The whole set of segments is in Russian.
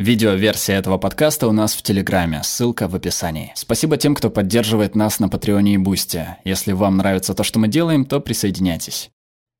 Видеоверсия этого подкаста у нас в Телеграме, ссылка в описании. Спасибо тем, кто поддерживает нас на Патреоне и Бусте. Если вам нравится то, что мы делаем, то присоединяйтесь.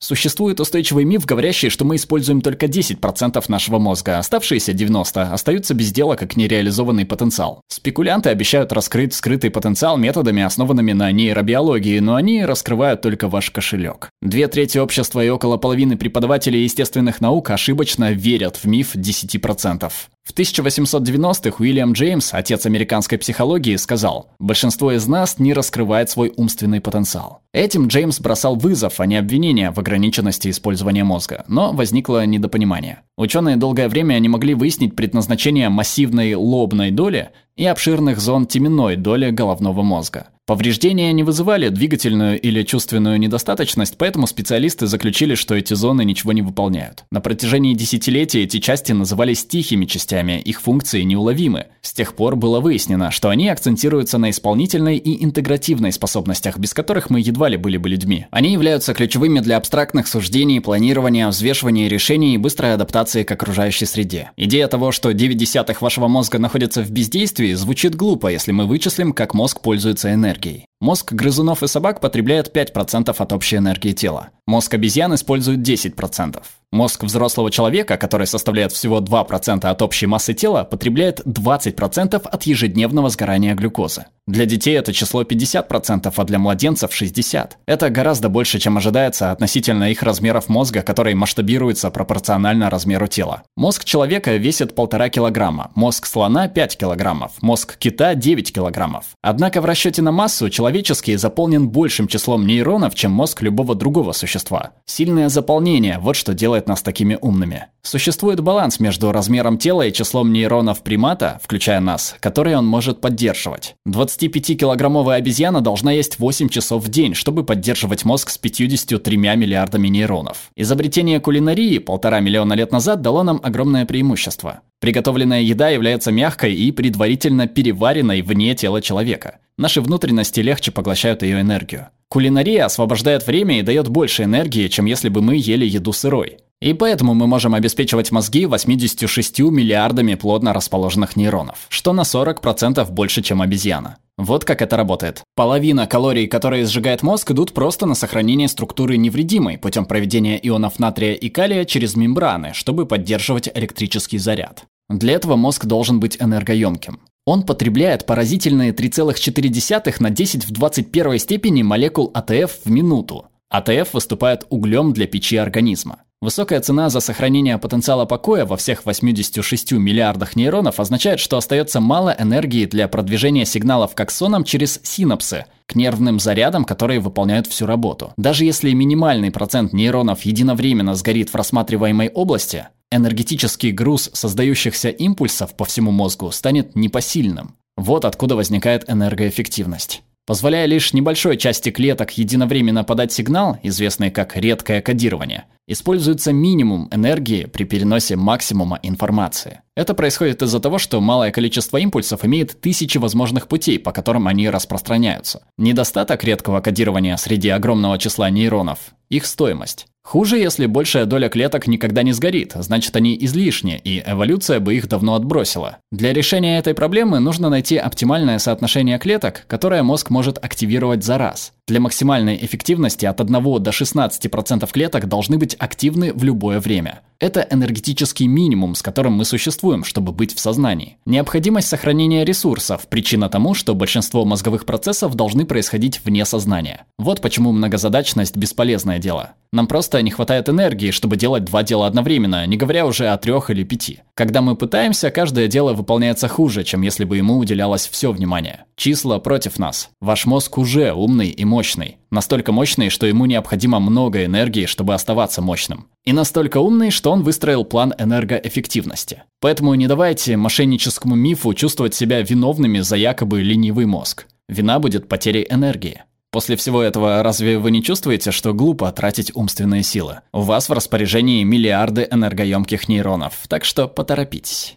Существует устойчивый миф, говорящий, что мы используем только 10% нашего мозга, оставшиеся 90% остаются без дела как нереализованный потенциал. Спекулянты обещают раскрыть скрытый потенциал методами, основанными на нейробиологии, но они раскрывают только ваш кошелек. Две трети общества и около половины преподавателей естественных наук ошибочно верят в миф 10%. В 1890-х Уильям Джеймс, отец американской психологии, сказал, «Большинство из нас не раскрывает свой умственный потенциал». Этим Джеймс бросал вызов, а не обвинение в ограниченности использования мозга, но возникло недопонимание. Ученые долгое время не могли выяснить предназначение массивной лобной доли и обширных зон теменной доли головного мозга. Повреждения не вызывали двигательную или чувственную недостаточность, поэтому специалисты заключили, что эти зоны ничего не выполняют. На протяжении десятилетий эти части назывались тихими частями, их функции неуловимы. С тех пор было выяснено, что они акцентируются на исполнительной и интегративной способностях, без которых мы едва ли были бы людьми. Они являются ключевыми для абстрактных суждений, планирования, взвешивания решений и быстрой адаптации к окружающей среде. Идея того, что 9 десятых вашего мозга находится в бездействии, звучит глупо, если мы вычислим, как мозг пользуется энергией. Мозг грызунов и собак потребляет 5% от общей энергии тела. Мозг обезьян использует 10%. Мозг взрослого человека, который составляет всего 2% от общей массы тела, потребляет 20% от ежедневного сгорания глюкозы. Для детей это число 50%, а для младенцев 60%. Это гораздо больше, чем ожидается относительно их размеров мозга, который масштабируется пропорционально размеру тела. Мозг человека весит 1,5 килограмма, мозг слона 5 килограммов, мозг кита 9 килограммов. Однако в расчете на массу человеческий заполнен большим числом нейронов, чем мозг любого другого существа. Сильное заполнение – вот что делает нас такими умными. Существует баланс между размером тела и числом нейронов примата, включая нас, которые он может поддерживать. 25-килограммовая обезьяна должна есть 8 часов в день, чтобы поддерживать мозг с 53 миллиардами нейронов. Изобретение кулинарии полтора миллиона лет назад дало нам огромное преимущество. Приготовленная еда является мягкой и предварительно переваренной вне тела человека. Наши внутренности легче поглощают ее энергию. Кулинария освобождает время и дает больше энергии, чем если бы мы ели еду сырой. И поэтому мы можем обеспечивать мозги 86 миллиардами плотно расположенных нейронов, что на 40% больше, чем обезьяна. Вот как это работает. Половина калорий, которые сжигает мозг, идут просто на сохранение структуры невредимой путем проведения ионов натрия и калия через мембраны, чтобы поддерживать электрический заряд. Для этого мозг должен быть энергоемким. Он потребляет поразительные 3,4 на 10 в 21 степени молекул АТФ в минуту. АТФ выступает углем для печи организма. Высокая цена за сохранение потенциала покоя во всех 86 миллиардах нейронов означает, что остается мало энергии для продвижения сигналов к аксонам через синапсы, к нервным зарядам, которые выполняют всю работу. Даже если минимальный процент нейронов единовременно сгорит в рассматриваемой области, энергетический груз создающихся импульсов по всему мозгу станет непосильным. Вот откуда возникает энергоэффективность. Позволяя лишь небольшой части клеток единовременно подать сигнал, известный как редкое кодирование, используется минимум энергии при переносе максимума информации. Это происходит из-за того, что малое количество импульсов имеет тысячи возможных путей, по которым они распространяются. Недостаток редкого кодирования среди огромного числа нейронов – их стоимость. Хуже, если большая доля клеток никогда не сгорит, значит они излишни, и эволюция бы их давно отбросила. Для решения этой проблемы нужно найти оптимальное соотношение клеток, которое мозг может активировать за раз. Для максимальной эффективности от 1 до 16% клеток должны быть активны в любое время. Это энергетический минимум, с которым мы существуем, чтобы быть в сознании. Необходимость сохранения ресурсов – причина тому, что большинство мозговых процессов должны происходить вне сознания. Вот почему многозадачность – бесполезное дело. Нам просто не хватает энергии, чтобы делать два дела одновременно, не говоря уже о трех или пяти. Когда мы пытаемся, каждое дело выполняется хуже, чем если бы ему уделялось все внимание. Числа против нас. Ваш мозг уже умный и мощный. Настолько мощный, что ему необходимо много энергии, чтобы оставаться мощным. И настолько умный, что он выстроил план энергоэффективности. Поэтому не давайте мошенническому мифу чувствовать себя виновными за якобы ленивый мозг. Вина будет потерей энергии. После всего этого разве вы не чувствуете, что глупо тратить умственные силы? У вас в распоряжении миллиарды энергоемких нейронов, так что поторопитесь.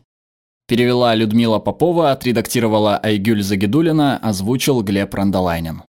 Перевела Людмила Попова, отредактировала Айгюль Загидулина, озвучил Глеб Рандолайнин.